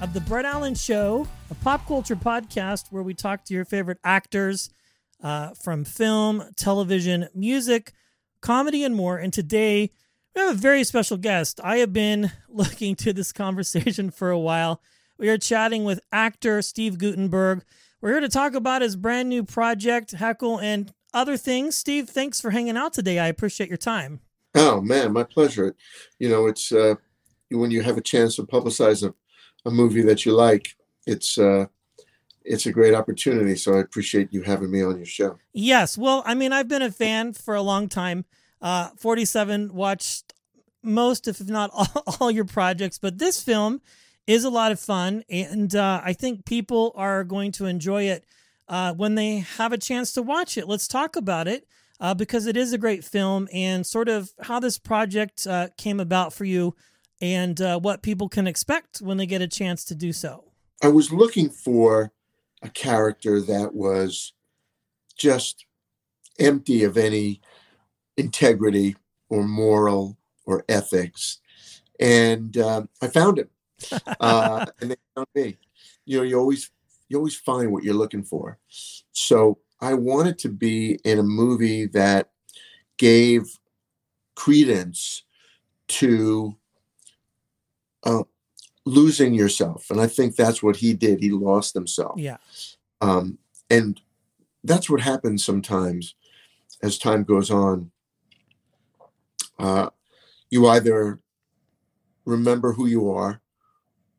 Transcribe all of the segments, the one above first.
of The Brett Allan Show, a pop culture podcast where we talk to your favorite actors uh, from film, television, music, comedy, and more. And today, we have a very special guest. I have been looking to this conversation for a while. We are chatting with actor Steve Guttenberg. We're here to talk about his brand new project, Heckle, and other things. Steve, thanks for hanging out today. I appreciate your time. Oh man, my pleasure. You know, it's uh, when you have a chance to publicize a, a movie that you like, it's uh, it's a great opportunity. So I appreciate you having me on your show. Yes. Well, I mean, I've been a fan for a long time. Uh, 47 watched most, if not all, all your projects, but this film is a lot of fun. And uh, I think people are going to enjoy it uh, when they have a chance to watch it. Let's talk about it uh, because it is a great film and sort of how this project uh, came about for you and uh, what people can expect when they get a chance to do so. I was looking for a character that was just empty of any integrity or moral or ethics, and um, I found him. uh, and they found me. You know, you always you always find what you're looking for. So I wanted to be in a movie that gave credence to uh, losing yourself, and I think that's what he did. He lost himself, Yeah. um, and that's what happens sometimes as time goes on. Uh, you either remember who you are,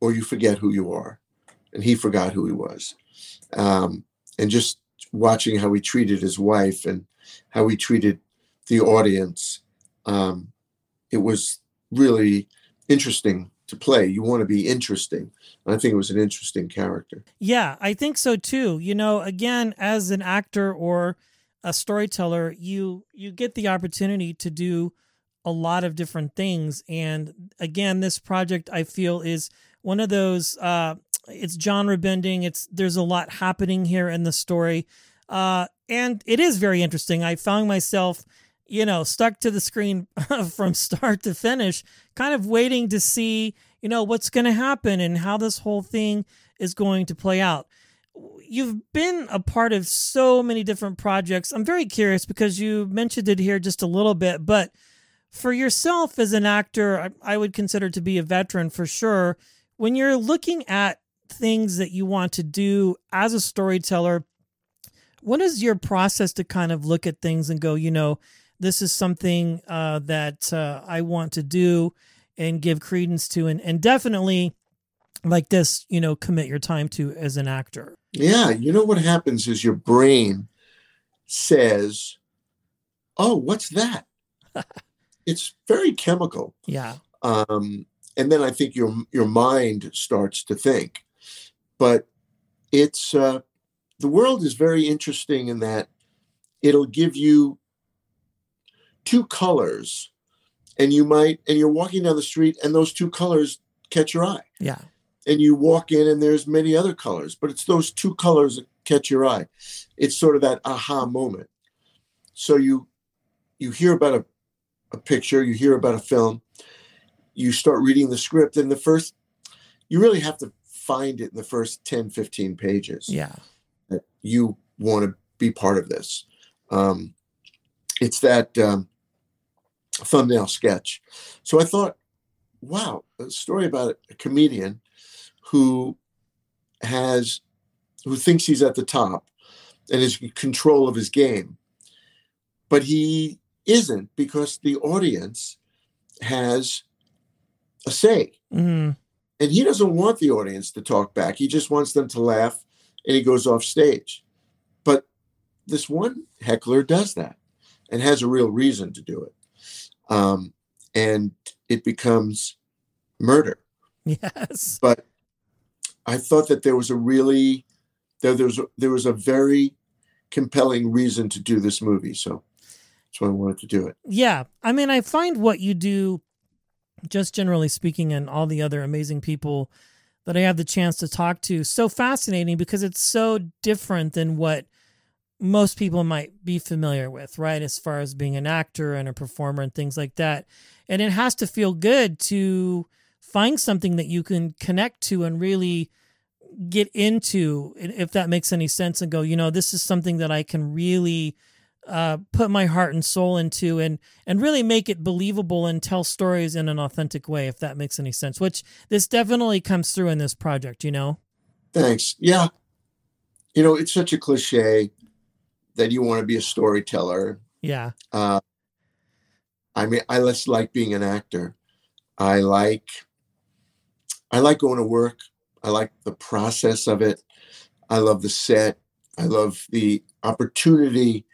or you forget who you are, and he forgot who he was. Um, and just watching how he treated his wife and how he treated the audience, um, it was really interesting to play. You want to be interesting. And I think it was an interesting character. Yeah, I think so too. You know, again, as an actor or a storyteller, you you get the opportunity to do a lot of different things. And again, this project I feel is one of those uh it's genre bending. It's there's a lot happening here in the story. Uh and it is very interesting. I found myself you know, stuck to the screen from start to finish, kind of waiting to see, you know, what's going to happen and how this whole thing is going to play out. You've been a part of so many different projects. I'm very curious because you mentioned it here just a little bit, but for yourself as an actor, I, would consider to be a veteran for sure. When you're looking at things that you want to do as a storyteller, what is your process to kind of look at things and go, you know, this is something uh, that uh, I want to do and give credence to, and, and definitely like this, you know, commit your time to as an actor. Yeah, you know what happens is your brain says, "Oh, what's that?" it's very chemical, Yeah. um, and then I think your your mind starts to think. But it's uh, the world is very interesting in that it'll give you two colors, and you might and you're walking down the street, and those two colors catch your eye. Yeah. and you walk in and there's many other colors but it's those two colors that catch your eye. It's sort of that aha moment. So you you hear about a, a picture you hear about a film you start reading the script and the first you really have to find it in the first 10 15 pages. Yeah. that you want to be part of this. Um, it's that um, thumbnail sketch so i thought wow a story about a comedian who has who thinks he's at the top and is in control of his game but he isn't because the audience has a say hmm and he doesn't want the audience to talk back he just wants them to laugh and he goes off stage. But this one heckler does that and has a real reason to do it. Um, and it becomes murder. Yes. But I thought that there was a really there, there was there was a very compelling reason to do this movie. So that's why I wanted to do it. Yeah. I mean, I find what you do, just generally speaking, and all the other amazing people that I have the chance to talk to, so fascinating because it's so different than what most people might be familiar with, right? As far as being an actor and a performer and things like that. And it has to feel good to find something that you can connect to and really get into, if that makes any sense, and go, you know, this is something that I can really uh, put my heart and soul into and and really make it believable and tell stories in an authentic way if that makes any sense which this definitely comes through in this project you know thanks yeah you know it's such a cliche that you want to be a storyteller yeah uh, i mean i just like being an actor i like i like going to work i like the process of it i love the set i love the opportunity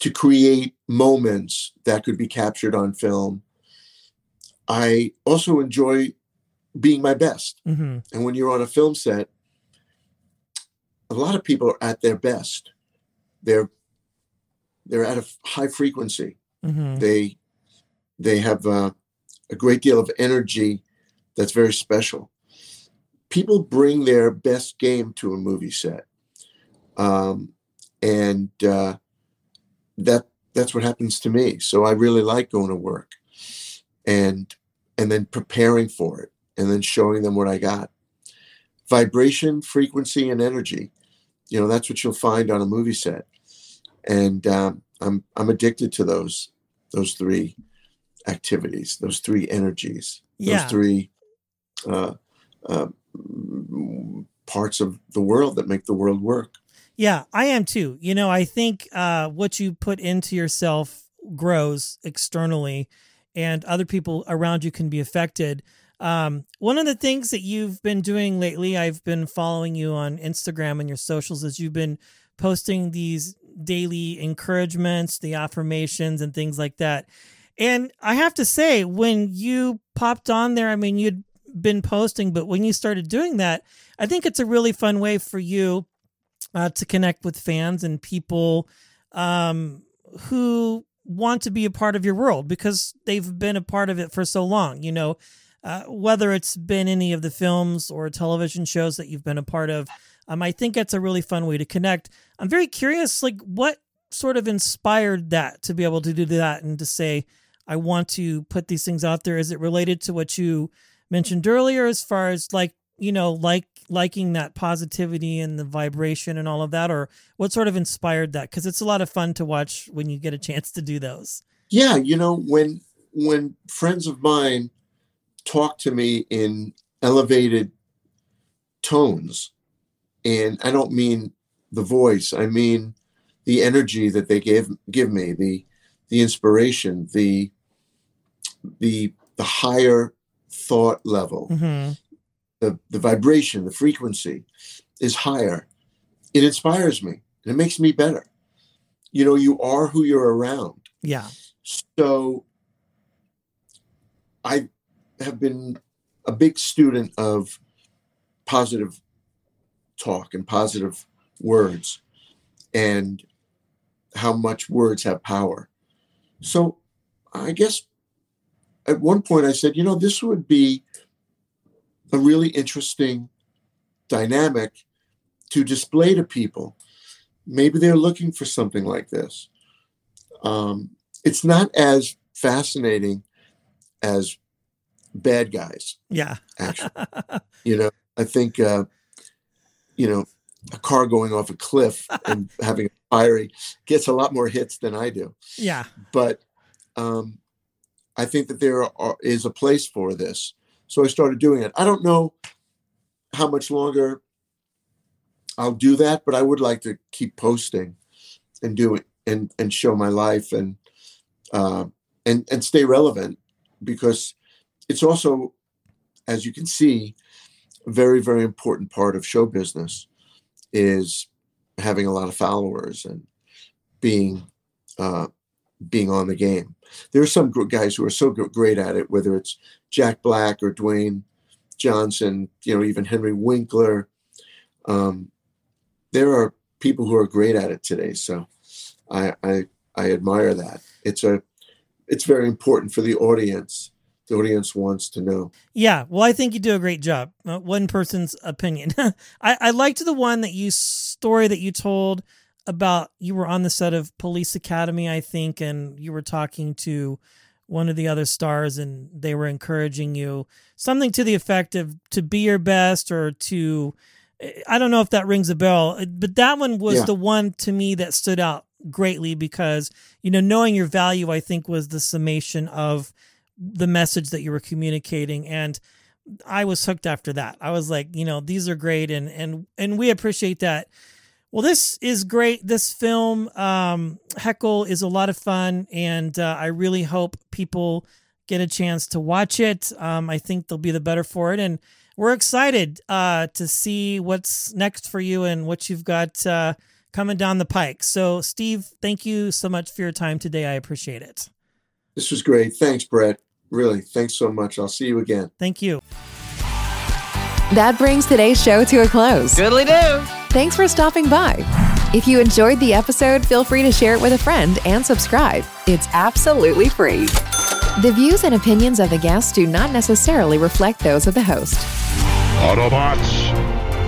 to create moments that could be captured on film. I also enjoy being my best. Mm-hmm. And when you're on a film set, a lot of people are at their best. They're they're at a high frequency. Mm-hmm. They they have a, a great deal of energy that's very special. People bring their best game to a movie set, um, and uh, that that's what happens to me. So I really like going to work and and then preparing for it and then showing them what I got. Vibration, frequency, and energy. You know, that's what you'll find on a movie set. And um, I'm I'm addicted to those those three activities, those three energies, Yeah. those three uh, uh, parts of the world that make the world work. Yeah, I am too. You know, I think uh, what you put into yourself grows externally, and other people around you can be affected. Um, one of the things that you've been doing lately, I've been following you on Instagram and your socials, is you've been posting these daily encouragements, the affirmations, and things like that. And I have to say, when you popped on there, I mean, you'd been posting, but when you started doing that, I think it's a really fun way for you uh, to connect with fans and people um, who want to be a part of your world because they've been a part of it for so long. You know, uh, whether it's been any of the films or television shows that you've been a part of, um, I think it's a really fun way to connect. I'm very curious, like, what sort of inspired that to be able to do that and to say, I want to put these things out there? Is it related to what you mentioned earlier, as far as like, you know, like liking that positivity and the vibration and all of that, or what sort of inspired that? Because it's a lot of fun to watch when you get a chance to do those. Yeah, you know, when when friends of mine talk to me in elevated tones, and I don't mean the voice, I mean the energy that they give give me, the the inspiration, the the the higher thought level, Mm-hmm. the the vibration, the frequency is higher. It inspires me and it makes me better. You know, you are who you're around. Yeah. So I have been a big student of positive talk and positive words and how much words have power. So I guess at one point I said, you know, this would be a really interesting dynamic to display to people. Maybe they're looking for something like this. Um, it's not as fascinating as bad guys Yeah. actually you know i think uh you know a car going off a cliff and having a fiery gets a lot more hits than i do yeah. but um i think that there are, is a place for this so i started doing it i don't know how much longer i'll do that but i would like to keep posting and do it and and show my life and uh, and and stay relevant because it's also as you can see a very very important part of show business is having a lot of followers and being uh, being on the game. There are some guys who are so great at it, whether it's Jack Black or Dwayne Johnson, you know, even Henry Winkler. Um, there are people who are great at it today. So I, I I admire that. It's a it's very important for the audience. The audience wants to know. Yeah, well, I think you do a great job. Uh, one person's opinion. I, I liked the one that you story that you told about you were on the set of Police Academy, I think, and you were talking to one of the other stars and they were encouraging you something to the effect of to be your best or to I don't know if that rings a bell, but that one was yeah. the one to me that stood out greatly because you know knowing your value I think was the summation of the message that you were communicating and I was hooked after that. I was like, you know, these are great and and and we appreciate that well, this is great. This film, um, Heckle, is a lot of fun, and uh, I really hope people get a chance to watch it. Um, I think they'll be the better for it, and we're excited uh, to see what's next for you and what you've got uh, coming down the pike. So, Steve, thank you so much for your time today. I appreciate it. This was great. Thanks, Brett. Really, thanks so much. I'll see you again. Thank you. That brings today's show to a close. Goodly do. Thanks for stopping by. If you enjoyed the episode, feel free to share it with a friend and subscribe. It's absolutely free. The views and opinions of the guests do not necessarily reflect those of the host. Autobots,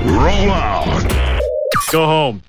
roll out. Go home.